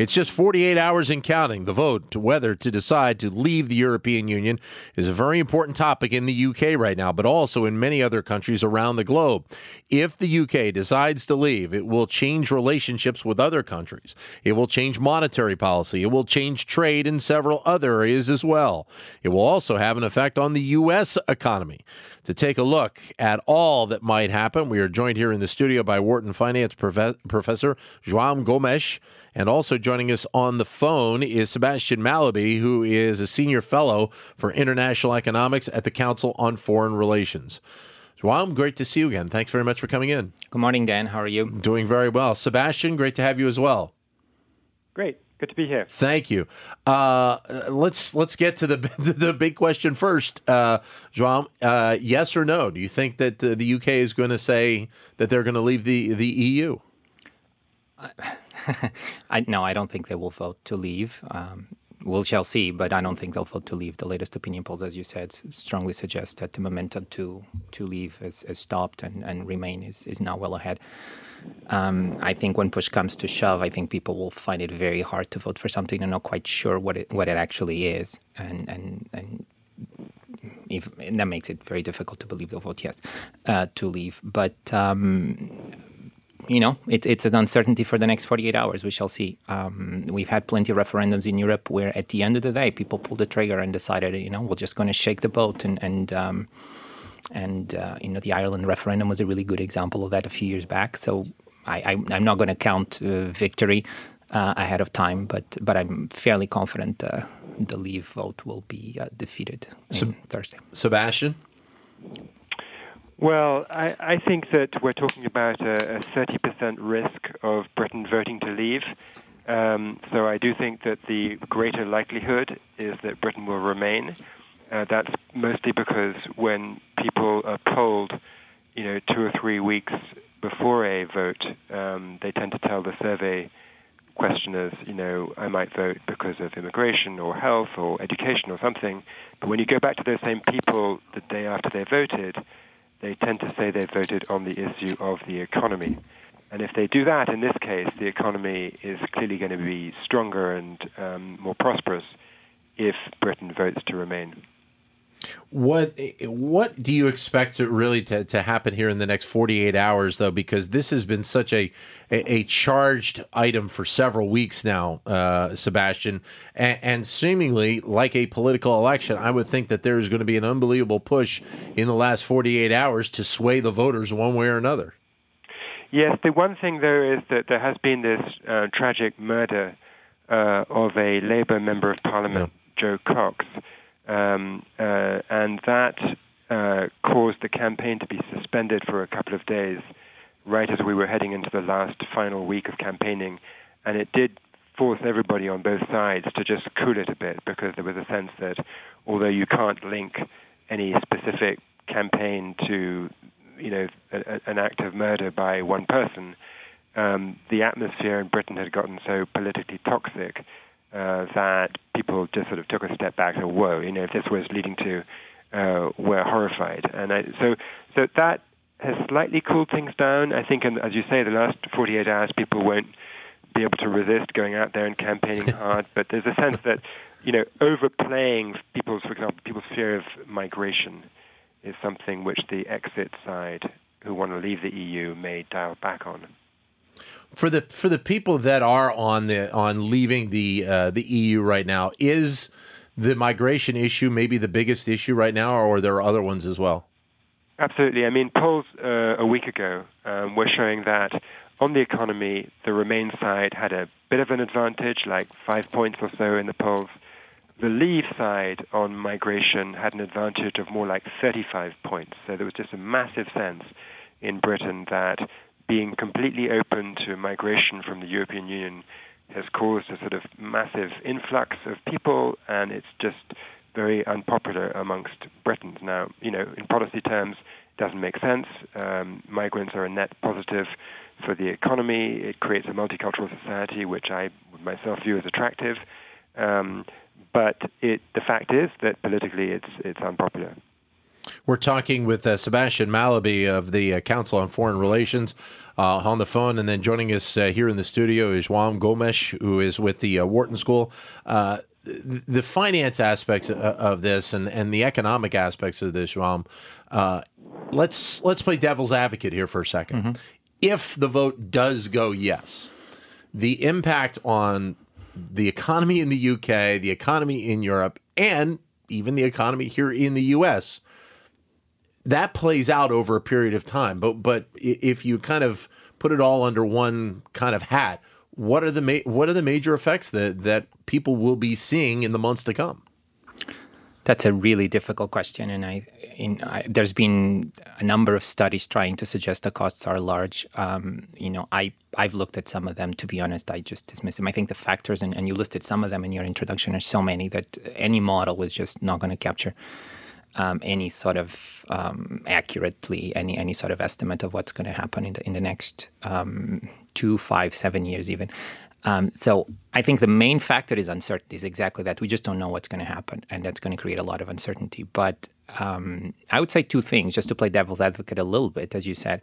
It's just 48 hours and counting. The vote to whether to decide to leave the European Union is a very important topic in the UK right now, but also in many other countries around the globe. If the UK decides to leave, it will change relationships with other countries. It will change monetary policy. It will change trade in several other areas as well. It will also have an effect on the U.S. economy. To take a look at all that might happen, we are joined here in the studio by Wharton Finance Profe- Professor João Gomes. And also joining us on the phone is Sebastian Mallaby, who is a senior fellow for international economics at the Council on Foreign Relations. João, great to see you again. Thanks very much for coming in. Good morning, Dan. How are you? Doing very well. Sebastian, great to have you as well. Great. Good to be here. Thank you. Uh, let's let's get to the the big question first, uh, João. Uh, yes or no? Do you think that uh, the UK is going to say that they're going to leave the the EU? I, no, I don't think they will vote to leave. Um, we shall see, but I don't think they'll vote to leave. The latest opinion polls, as you said, strongly suggest that the momentum to to leave has, has stopped and, and remain is, is now well ahead. Um, I think when push comes to shove, I think people will find it very hard to vote for something they're not quite sure what it what it actually is, and and and. If, and that makes it very difficult to believe they'll vote yes uh, to leave. But um, you know, it, it's an uncertainty for the next 48 hours. We shall see. Um, we've had plenty of referendums in Europe where, at the end of the day, people pulled the trigger and decided, you know, we're just going to shake the boat. And and um, and uh, you know, the Ireland referendum was a really good example of that a few years back. So I, I, am not going to count uh, victory uh, ahead of time, but but I'm fairly confident uh, the Leave vote will be uh, defeated on Thursday. Sebastian. Well, I, I, think that we're talking about a, a 30% risk of Britain voting to leave. Um, so I do think that the greater likelihood is that Britain will remain. Uh, that's mostly because when people are polled, you know, two or three weeks before a vote, um, they tend to tell the survey questioners, you know, I might vote because of immigration or health or education or something. But when you go back to those same people the day after they voted, they tend to say they voted on the issue of the economy. And if they do that, in this case, the economy is clearly going to be stronger and um, more prosperous if Britain votes to remain. What what do you expect to really to, to happen here in the next 48 hours though because this has been such a a, a charged item for several weeks now uh, Sebastian and, and, seemingly like a political election I would think that there is going to be an unbelievable push in the last 48 hours to sway the voters one way or another. Yes, the one thing though is that there has been this uh, tragic murder uh, of a Labour member of Parliament, yeah. Jo Cox um, uh, and that uh, caused the campaign to be suspended for a couple of days, right as we were heading into the last final week of campaigning. And it did force everybody on both sides to just cool it a bit because there was a sense that although you can't link any specific campaign to you know a, an act of murder by one person, um, the atmosphere in Britain had gotten so politically toxic uh, that people just sort of took a step back and said, whoa, you know, if this was leading to, uh, we're horrified. And I, so, so that has slightly cooled things down. I think, and as you say, the last 48 hours, people won't be able to resist going out there and campaigning hard. But there's a sense that, you know, overplaying people's, for example, people's fear of migration is something which the exit side, who want to leave the EU, may dial back on for the for the people that are on the on leaving the uh, the EU right now, is the migration issue maybe the biggest issue right now, or are there other ones as well? Absolutely. I mean, polls uh, a week ago um, were showing that on the economy, the Remain side had a bit of an advantage, like five points or so in the polls. The Leave side on migration had an advantage of more like 35 points. So there was just a massive sense in Britain that being completely open to migration from the European Union has caused a sort of massive influx of people, and it's just very unpopular amongst Britons. Now, you know, in policy terms, it doesn't make sense. Um, migrants are a net positive for the economy. It creates a multicultural society, which I myself view as attractive. Um, but it, the fact is that politically it's it's unpopular. We're talking with uh, Sebastian Mallaby of the uh, Council on Foreign Relations uh, on the phone, and then joining us uh, here in the studio is João Gomes, who is with the uh, Wharton School. Uh, the finance aspects of this and, and the economic aspects of this, João, let's let's play devil's advocate here for a 2nd mm-hmm. If the vote does go yes, the impact on the economy in the UK, the economy in Europe, and even the economy here in the US that plays out over a period of time. But but if you kind of put it all under one kind of hat, what are the ma- what are the major effects that that people will be seeing in the months to come? That's a really difficult question, and I, in, I, there's been a number of studies trying to suggest the costs are large. Um, you know, I I've looked at some of them. To be honest, I just dismiss them. I think the factors, and, and you listed some of them in your introduction, are so many that any model is just not going to capture um, any sort of um, accurately any any sort of estimate of what's going to happen in the in the next um, two, five, seven years even. Um, so I think the main factor is uncertainty. Is exactly that we just don't know what's going to happen, and that's going to create a lot of uncertainty. But um, I would say two things, just to play devil's advocate a little bit, as you said.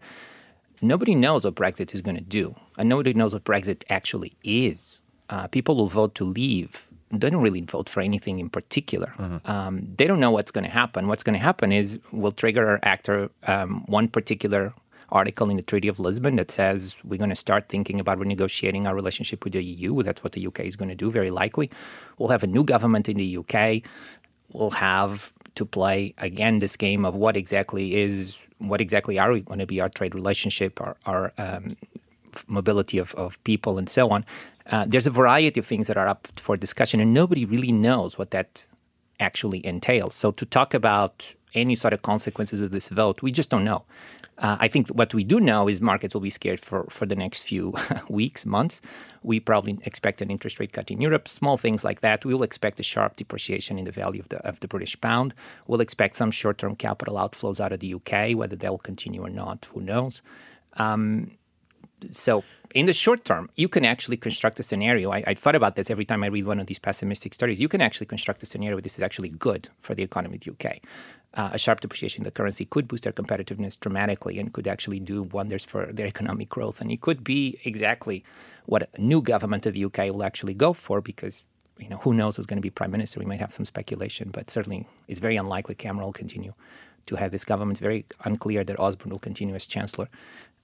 Nobody knows what Brexit is going to do, and nobody knows what Brexit actually is. Uh, people will vote to leave don't really vote for anything in particular. Mm-hmm. Um, they don't know what's going to happen. What's going to happen is we'll trigger or actor um, one particular article in the Treaty of Lisbon that says we're going to start thinking about renegotiating our relationship with the EU. That's what the UK is going to do, very likely. We'll have a new government in the UK. We'll have to play again this game of what exactly is what exactly are we going to be our trade relationship, our, our um, mobility of, of people, and so on. Uh, there's a variety of things that are up for discussion, and nobody really knows what that actually entails. So to talk about any sort of consequences of this vote, we just don't know. Uh, I think what we do know is markets will be scared for, for the next few weeks, months. We probably expect an interest rate cut in Europe, small things like that. We will expect a sharp depreciation in the value of the, of the British pound. We'll expect some short term capital outflows out of the UK, whether they'll continue or not, who knows. Um, so in the short term, you can actually construct a scenario. I, I, thought about this every time I read one of these pessimistic studies. You can actually construct a scenario where this is actually good for the economy of the UK. Uh, a sharp depreciation of the currency could boost their competitiveness dramatically and could actually do wonders for their economic growth. And it could be exactly what a new government of the UK will actually go for because you know who knows who's going to be prime minister. We might have some speculation, but certainly it's very unlikely Cameron will continue to have this government. It's very unclear that Osborne will continue as chancellor.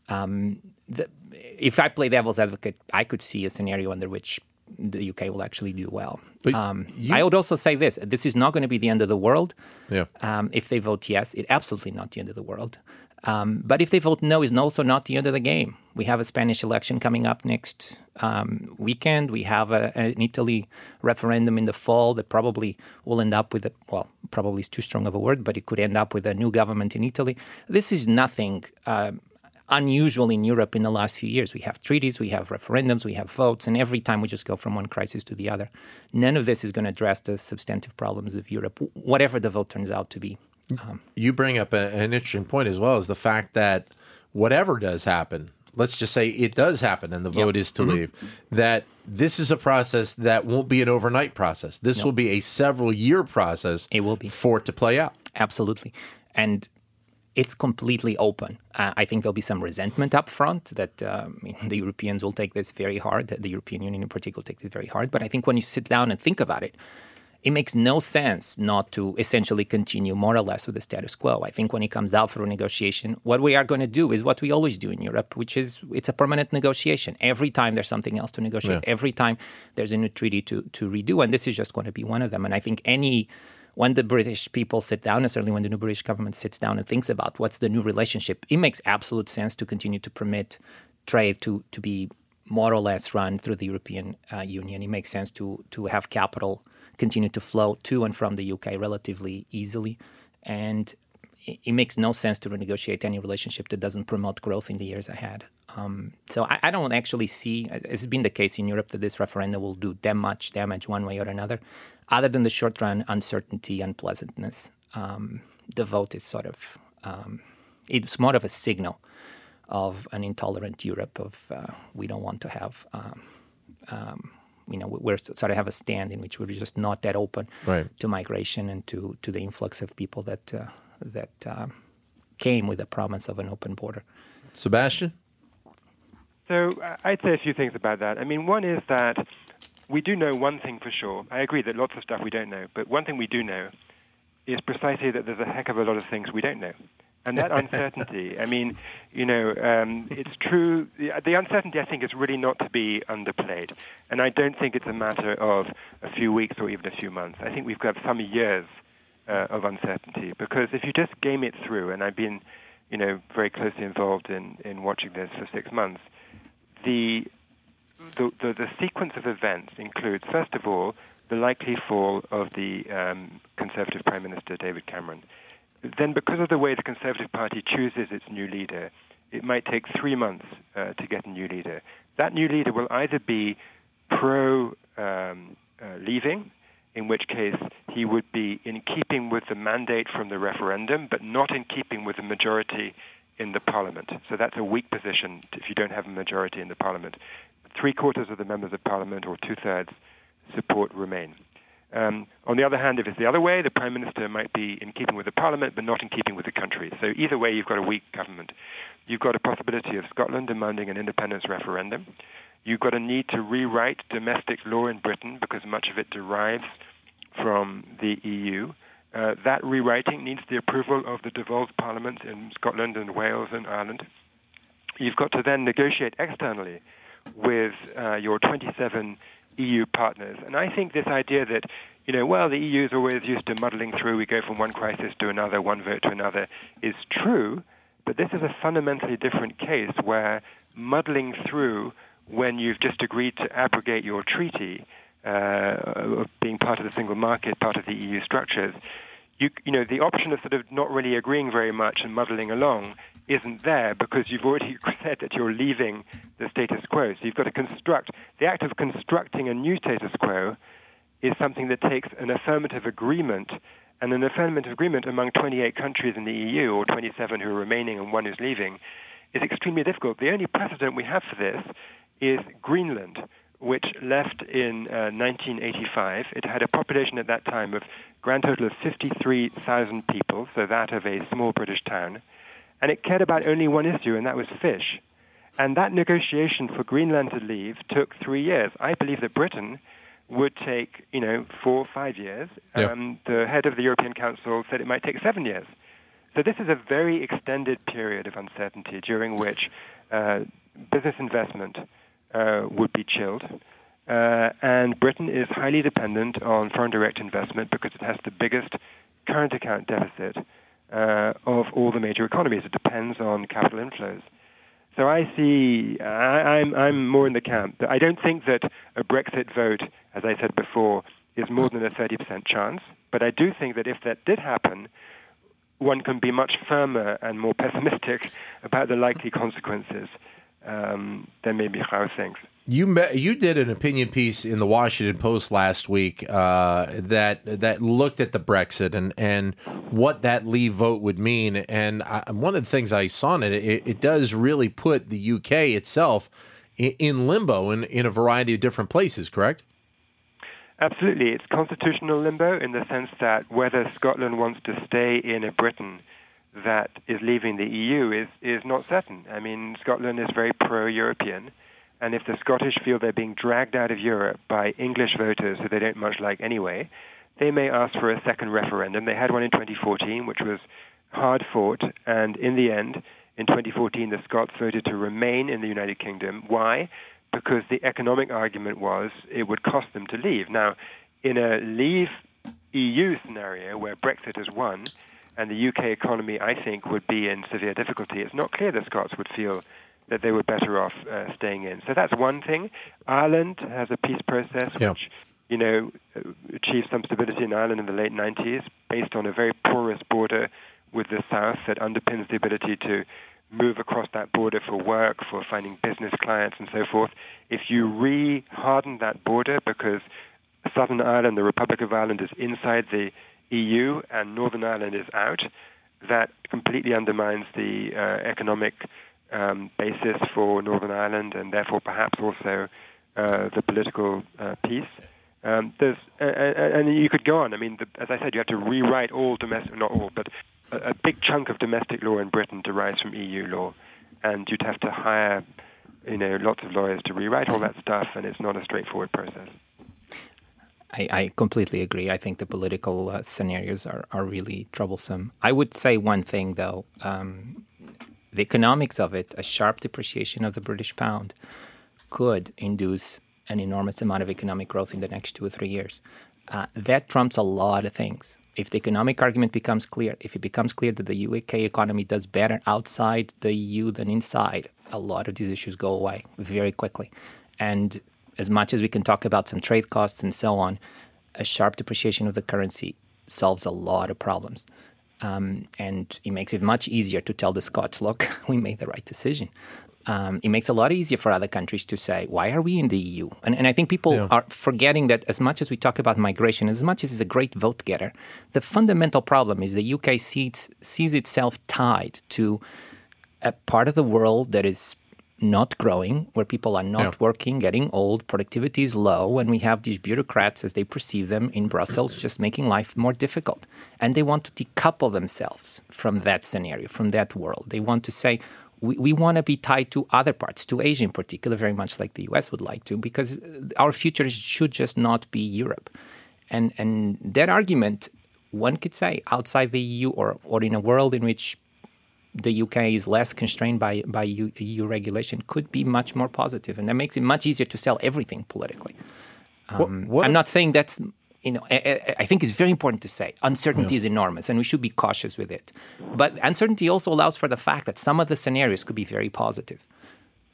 Um, the, if I play devil's advocate, I could see a scenario under which the UK will actually do well. Um, you, I would also say this: this is not going to be the end of the world. Yeah. Um, if they vote yes, it's absolutely not the end of the world. Um, but if they vote no, it's also not the end of the game. We have a Spanish election coming up next um, weekend. We have a, an Italy referendum in the fall that probably will end up with a well, probably is too strong of a word, but it could end up with a new government in Italy. This is nothing. Uh, unusual in Europe in the last few years. We have treaties, we have referendums, we have votes, and every time we just go from one crisis to the other. None of this is going to address the substantive problems of Europe, whatever the vote turns out to be. Um, you bring up a, an interesting point as well as the fact that whatever does happen, let's just say it does happen and the vote yep. is to mm-hmm. leave, that this is a process that won't be an overnight process. This nope. will be a several year process. It will be for it to play out. Absolutely. And it's completely open. Uh, I think there'll be some resentment up front that uh, the Europeans will take this very hard. The European Union in particular takes it very hard. But I think when you sit down and think about it, it makes no sense not to essentially continue more or less with the status quo. I think when it comes out for a negotiation, what we are going to do is what we always do in Europe, which is it's a permanent negotiation. Every time there's something else to negotiate, yeah. every time there's a new treaty to, to redo, and this is just going to be one of them. And I think any when the British people sit down, and certainly when the new British government sits down and thinks about what's the new relationship, it makes absolute sense to continue to permit trade to, to be more or less run through the European uh, Union. It makes sense to, to have capital continue to flow to and from the UK relatively easily. And it, it makes no sense to renegotiate any relationship that doesn't promote growth in the years ahead. Um, so I, I, don't actually see, as has been the case in Europe, that this referendum will do that much damage one way or another other than the short run uncertainty, and unpleasantness, um, the vote is sort of um, it's more of a signal of an intolerant Europe. Of uh, we don't want to have. Um, um, you know, we're sort of have a stand in which we're just not that open right. to migration and to, to the influx of people that uh, that um, came with the promise of an open border. Sebastian? So uh, I'd say a few things about that. I mean, one is that we do know one thing for sure. I agree that lots of stuff we don't know, but one thing we do know is precisely that there's a heck of a lot of things we don't know. And that uncertainty, I mean, you know, um, it's true. The, the, uncertainty, I think, is really not to be underplayed. And I don't think it's a matter of a few weeks or even a few months. I think we've got some years uh, of uncertainty because if you just game it through, and I've been, you know, very closely involved in, in watching this for six months, the, the, the, the sequence of events includes, first of all, the likely fall of the um, Conservative Prime Minister David Cameron then because of the way the Conservative Party chooses its new leader, it might take three months uh, to get a new leader. That new leader will either be pro um, uh, leaving, in which case he would be in keeping with the mandate from the referendum, but not in keeping with the majority in the parliament. So that's a weak position if you don't have a majority in the parliament. Three quarters of the members of parliament, or two thirds, support Remain. Um, on the other hand, if it's the other way, the prime minister might be in keeping with the parliament, but not in keeping with the country. So either way, you've got a weak government. You've got a possibility of Scotland demanding an independence referendum. You've got a need to rewrite domestic law in Britain because much of it derives from the EU. Uh, that rewriting needs the approval of the devolved parliaments in Scotland and Wales and Ireland. You've got to then negotiate externally with uh, your 27 EU partners. And I think this idea that, you know, well, the EU is always used to muddling through, we go from one crisis to another, one vote to another, is true, but this is a fundamentally different case where muddling through when you've just agreed to abrogate your treaty uh, of being part of the single market, part of the EU structures, you, you know, the option of sort of not really agreeing very much and muddling along isn't there because you've already said that you're leaving the status quo. So you've got to construct, the act of constructing a new status quo is something that takes an affirmative agreement, and an affirmative agreement among 28 countries in the EU, or 27 who are remaining and one who's leaving, is extremely difficult. The only precedent we have for this is Greenland, which left in uh, 1985. It had a population at that time of grand total of 53,000 people, so that of a small British town and it cared about only one issue, and that was fish. And that negotiation for Greenland to leave took three years. I believe that Britain would take, you know, four or five years. Yep. Um, the head of the European Council said it might take seven years. So this is a very extended period of uncertainty during which uh, business investment uh, would be chilled. Uh, and Britain is highly dependent on foreign direct investment because it has the biggest current account deficit all the major economies. It depends on capital inflows. So I see, I, I'm, I'm more in the camp. I don't think that a Brexit vote, as I said before, is more than a 30% chance. But I do think that if that did happen, one can be much firmer and more pessimistic about the likely consequences um, than maybe João thinks. You met, you did an opinion piece in the Washington Post last week uh, that that looked at the Brexit and, and what that leave vote would mean. And I, one of the things I saw in it, it, it does really put the UK itself in, in limbo in, in a variety of different places. Correct? Absolutely, it's constitutional limbo in the sense that whether Scotland wants to stay in a Britain that is leaving the EU is is not certain. I mean, Scotland is very pro-European and if the Scottish feel they're being dragged out of Europe by English voters who they don't much like anyway, they may ask for a second referendum. They had one in 2014, which was hard fought, and in the end, in 2014, the Scots voted to remain in the United Kingdom. Why? Because the economic argument was it would cost them to leave. Now, in a leave EU scenario where Brexit has won, and the UK economy, I think, would be in severe difficulty, it's not clear the Scots would feel that they were better off uh, staying in. So that's one thing. Ireland has a peace process yeah. which, you know, achieved some stability in Ireland in the late 90s based on a very porous border with the south that underpins the ability to move across that border for work, for finding business clients, and so forth. If you re-harden that border because Southern Ireland, the Republic of Ireland, is inside the EU and Northern Ireland is out, that completely undermines the uh, economic um, basis for Northern Ireland and therefore perhaps also uh, the political uh, peace. Um, there's, uh, and you could go on. I mean, the, as I said, you have to rewrite all domestic, not all, but a, a big chunk of domestic law in Britain derives from EU law, and you'd have to hire, you know, lots of lawyers to rewrite all that stuff, and it's not a straightforward process. I, I completely agree. I think the political uh, scenarios are, are really troublesome. I would say one thing, though. Um, the economics of it, a sharp depreciation of the British pound, could induce an enormous amount of economic growth in the next two or three years. Uh, that trumps a lot of things. If the economic argument becomes clear, if it becomes clear that the UK economy does better outside the EU than inside, a lot of these issues go away very quickly. And as much as we can talk about some trade costs and so on, a sharp depreciation of the currency solves a lot of problems. Um, and it makes it much easier to tell the Scots, look, we made the right decision. Um, it makes it a lot easier for other countries to say, why are we in the EU? And, and I think people yeah. are forgetting that as much as we talk about migration, as much as it's a great vote getter, the fundamental problem is the UK sees, sees itself tied to a part of the world that is not growing, where people are not yeah. working, getting old, productivity is low, and we have these bureaucrats, as they perceive them in Brussels, just making life more difficult. And they want to decouple themselves from that scenario, from that world. They want to say, we, we want to be tied to other parts, to Asia in particular, very much like the US would like to, because uh, our future should just not be Europe. And, and that argument, one could say, outside the EU or, or in a world in which the UK is less constrained by, by EU, EU, regulation could be much more positive, and that makes it much easier to sell everything politically. Um, what, what I'm not saying that's you know I, I, think it's very important to say uncertainty yeah. is enormous, and we should be cautious with it. But uncertainty also allows for the fact that some of the scenarios could be very positive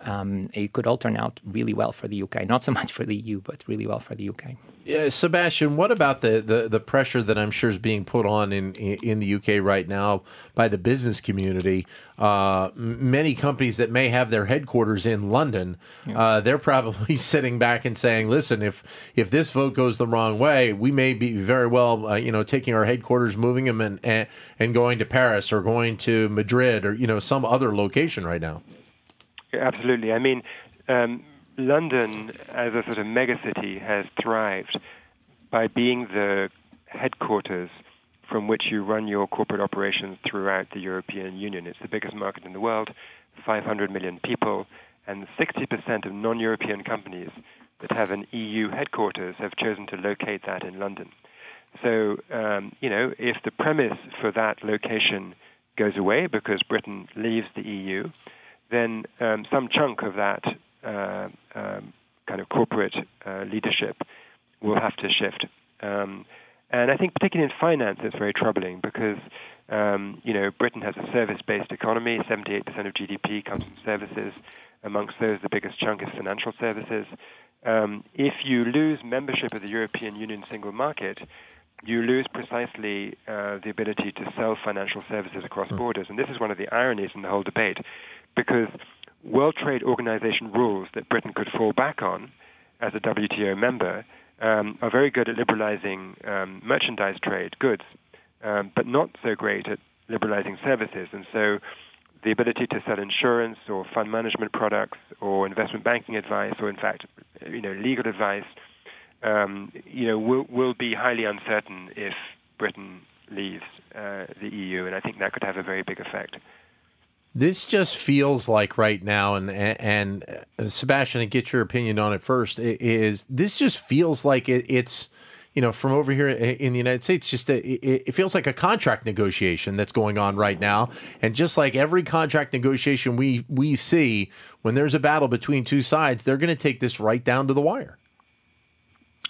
um, it could all turn out really well for the UK. Not so much for the EU, but really well for the UK. Yeah, Sebastian, what about the, the, the pressure that I'm sure is being put on in in the UK right now by the business community? Uh, many companies that may have their headquarters in London, yeah. uh, they're probably sitting back and saying, "Listen, if if this vote goes the wrong way, we may be very well, uh, you know, taking our headquarters, moving them, and, and and going to Paris or going to Madrid or you know some other location right now." Absolutely. I mean, um, London as a sort of megacity has thrived by being the headquarters from which you run your corporate operations throughout the European Union. It's the biggest market in the world, 500 million people, and 60% of non European companies that have an EU headquarters have chosen to locate that in London. So, um, you know, if the premise for that location goes away because Britain leaves the EU, then um, some chunk of that uh, um, kind of corporate uh, leadership will have to shift. Um, and I think, particularly in finance, it's very troubling because um, you know Britain has a service-based economy. 78% of GDP comes from services. Amongst those, the biggest chunk is financial services. Um, if you lose membership of the European Union single market, you lose precisely uh, the ability to sell financial services across hmm. borders. And this is one of the ironies in the whole debate because World Trade Organization rules that Britain could fall back on as a WTO member um, are very good at liberalizing um, merchandise trade, goods, um, but not so great at liberalizing services. And so the ability to sell insurance or fund management products or investment banking advice or, in fact, you know, legal advice, um, you know, will, will be highly uncertain if Britain leaves uh, the EU. And I think that could have a very big effect. This just feels like right now, and and, uh, Sebastian, to get your opinion on it first, is this just feels like it, it's you know from over here in the United States, just a, it, feels like a contract negotiation that's going on right now, and just like every contract negotiation we we see when there's a battle between two sides, they're going to take this right down to the wire.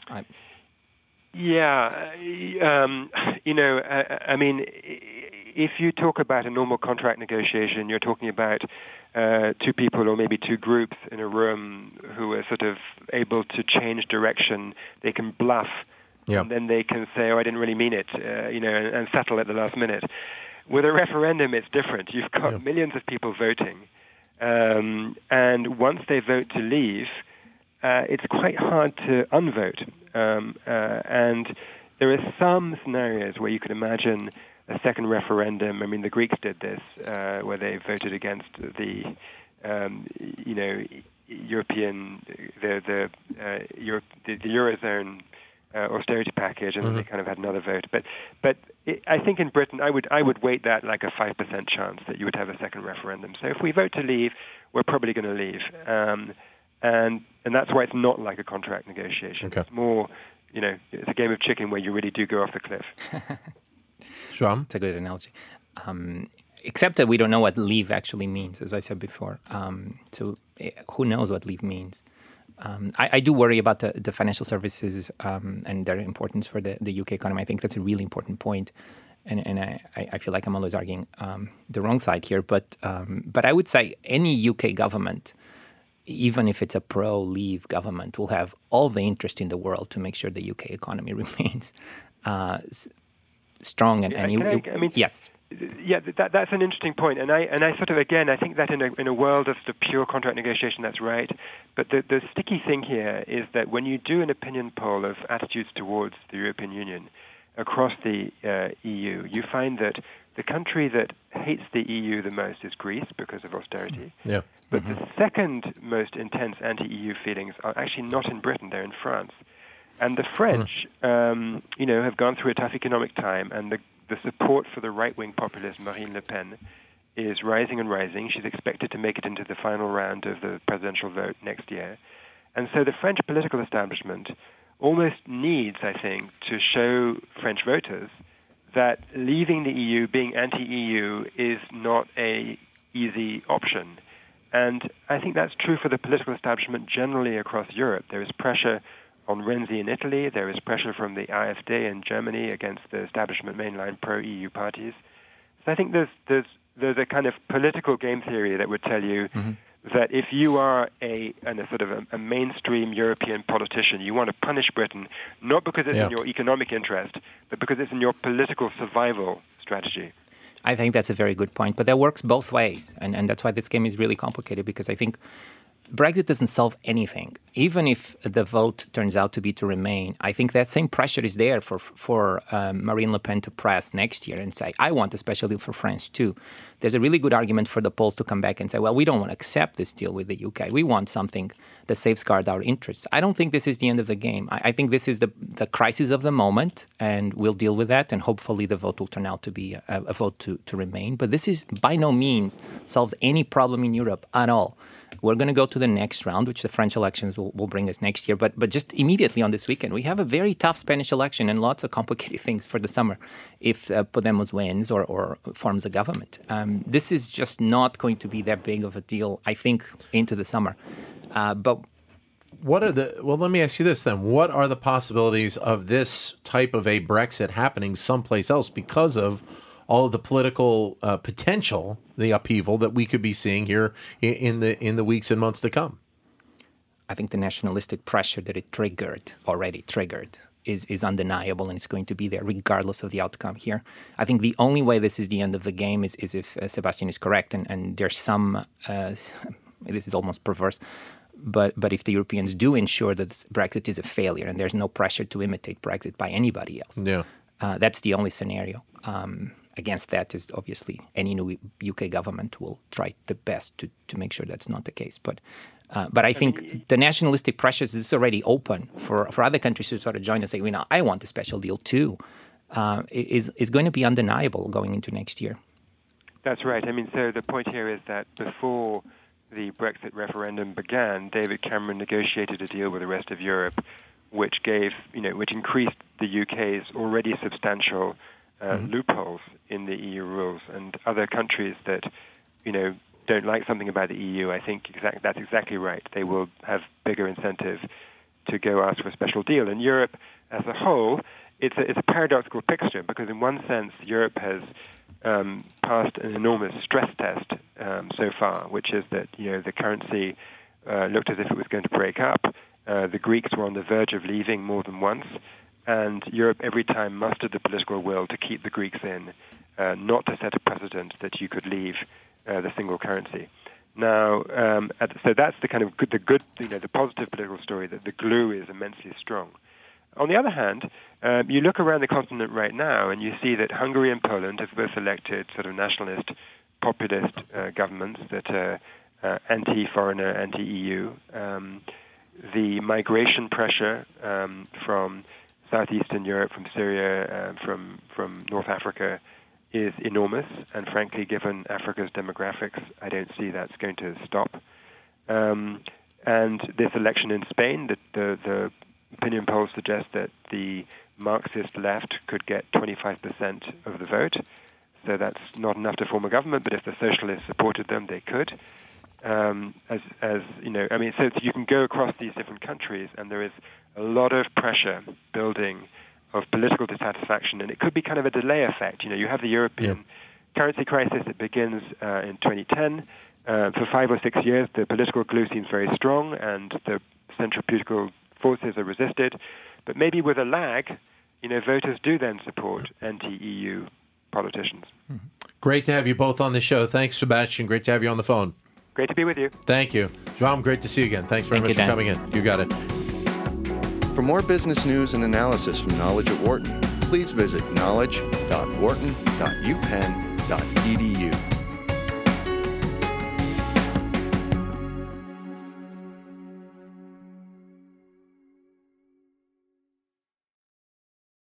I- yeah, um, you know, I, I mean if you talk about a normal contract negotiation, you're talking about uh, two people or maybe two groups in a room who are sort of able to change direction. They can bluff, yeah. and then they can say, "Oh, I didn't really mean it," uh, you know, and, and, settle at the last minute. With a referendum, it's different. You've got yeah. millions of people voting, um, and once they vote to leave, uh, it's quite hard to unvote. Um, uh, and there are some scenarios where you could imagine a second referendum. I mean, the Greeks did this, uh, where they voted against the, um, you know, European, the the, uh, Europe, the, the eurozone uh, austerity package, and mm-hmm. they kind of had another vote. But but it, I think in Britain, I would I would weight that like a five percent chance that you would have a second referendum. So if we vote to leave, we're probably going to leave, um, and and that's why it's not like a contract negotiation. Okay. It's more, you know, it's a game of chicken where you really do go off the cliff. Sean, it's a good analogy. Um, except that we don't know what leave actually means, as I said before. Um, so eh, who knows what leave means? Um, I, I, do worry about the, the financial services um, and their importance for the, the UK economy. I think that's a really important point. And, and I, I feel like I'm always arguing um, the wrong side here. But, um, but I would say any UK government, even if it's a pro leave government, will have all the interest in the world to make sure the UK economy remains uh, strong. And, and I, I mean, yes yeah, that, that's an interesting point, and I and I sort of again I think that in a in a world of the pure contract negotiation, that's right. But the the sticky thing here is that when you do an opinion poll of attitudes towards the European Union across the uh, EU, you find that the country that hates the EU the most is Greece because of austerity. Yeah. But mm-hmm. the second most intense anti-EU feelings are actually not in Britain; they're in France. And the French, mm. um, you know, have gone through a tough economic time, and the the support for the right wing populist Marine Le Pen is rising and rising. She's expected to make it into the final round of the presidential vote next year. And so the French political establishment almost needs, I think, to show French voters that leaving the EU, being anti EU, is not a easy option. And I think that's true for the political establishment generally across Europe. There is pressure on Renzi in Italy. There is pressure from the AfD in Germany against the establishment mainline pro-EU parties. So I think there's there's there's a kind of political game theory that would tell you mm-hmm. that if you are a, a sort of a, a, mainstream European politician, you want to punish Britain not because it's yeah. in your economic interest, but because it's in your political survival strategy. I think that's a very good point, but that works both ways, and and that's why this game is really complicated because I think Brexit doesn't solve anything. Even if the vote turns out to be to remain, I think that same pressure is there for for um, Marine Le Pen to press next year and say, "I want a special deal for France too." There's a really good argument for the Poles to come back and say, "Well, we don't want to accept this deal with the UK. We want something that safeguards our interests." I don't think this is the end of the game. I, I think this is the the crisis of the moment, and we'll deal with that. And hopefully, the vote will turn out to be a, a vote to to remain. But this is by no means solves any problem in Europe at all. We're going to go to the next round, which the French elections will, will bring us next year. But but just immediately on this weekend, we have a very tough Spanish election and lots of complicated things for the summer if uh, Podemos wins or, or forms a government. Um, this is just not going to be that big of a deal, I think, into the summer. Uh, but what are the well let me ask you this then what are the possibilities of this type of a brexit happening someplace else because of all of the political uh, potential, the upheaval that we could be seeing here in, in the in the weeks and months to come. I think the nationalistic pressure that it triggered already triggered is, is undeniable and it's going to be there regardless of the outcome here. I think the only way this is the end of the game is, is if uh, Sebastian is correct and, and there's some, uh, this is almost perverse, but, but if the Europeans do ensure that Brexit is a failure and there's no pressure to imitate Brexit by anybody else, yeah. Uh, that's the only scenario. Um, against that is obviously any new UK government will try the best to, to make sure that's not the case. But uh, but I think the nationalistic pressures is already open for, for other countries to sort of join and say, you know, I want a special deal too. Uh, is is going to be undeniable going into next year. That's right. I mean, so the point here is that before the Brexit referendum began, David Cameron negotiated a deal with the rest of Europe, which gave, you know, which increased the UK's already substantial uh, mm-hmm. loopholes in the EU rules, and other countries that you know don't like something about the EU, I think exact, that's exactly right. They will have bigger incentive to go ask for a special deal. In Europe as a whole, it's a, it's a paradoxical picture because in one sense Europe has um, passed an enormous stress test um, so far, which is that you know the currency uh, looked as if it was going to break up. Uh, the Greeks were on the verge of leaving more than once and Europe every time mustered the political will to keep the Greeks in, uh, not to set a precedent that you could leave uh, the single currency. Now, um, so that's the kind of good, the good, you know, the positive political story that the glue is immensely strong. On the other hand, um, you look around the continent right now and you see that Hungary and Poland have both elected sort of nationalist, populist uh, governments that are uh, anti-foreigner, anti-EU. Um, the migration pressure um, from southeastern Europe, from Syria, uh, from from North Africa, is enormous. And frankly, given Africa's demographics, I don't see that's going to stop. Um, and this election in Spain, the, the, the opinion polls suggest that the Marxist left could get 25% of the vote. So that's not enough to form a government, but if the socialists supported them, they could. Um, as, as you know, I mean, so you can go across these different countries, and there is a lot of pressure building of political dissatisfaction, and it could be kind of a delay effect. You know, you have the European yeah. currency crisis that begins uh, in 2010. Uh, for five or six years, the political glue seems very strong, and the centrifugal forces are resisted. But maybe with a lag, you know, voters do then support anti-EU politicians. Mm-hmm. Great to have you both on the show. Thanks, Sebastian. Great to have you on the phone. Great to be with you. Thank you. João, great to see you again. Thanks very Thank much you, for coming in. You got it. For more business news and analysis from Knowledge at Wharton, please visit knowledge.wharton.upenn.edu.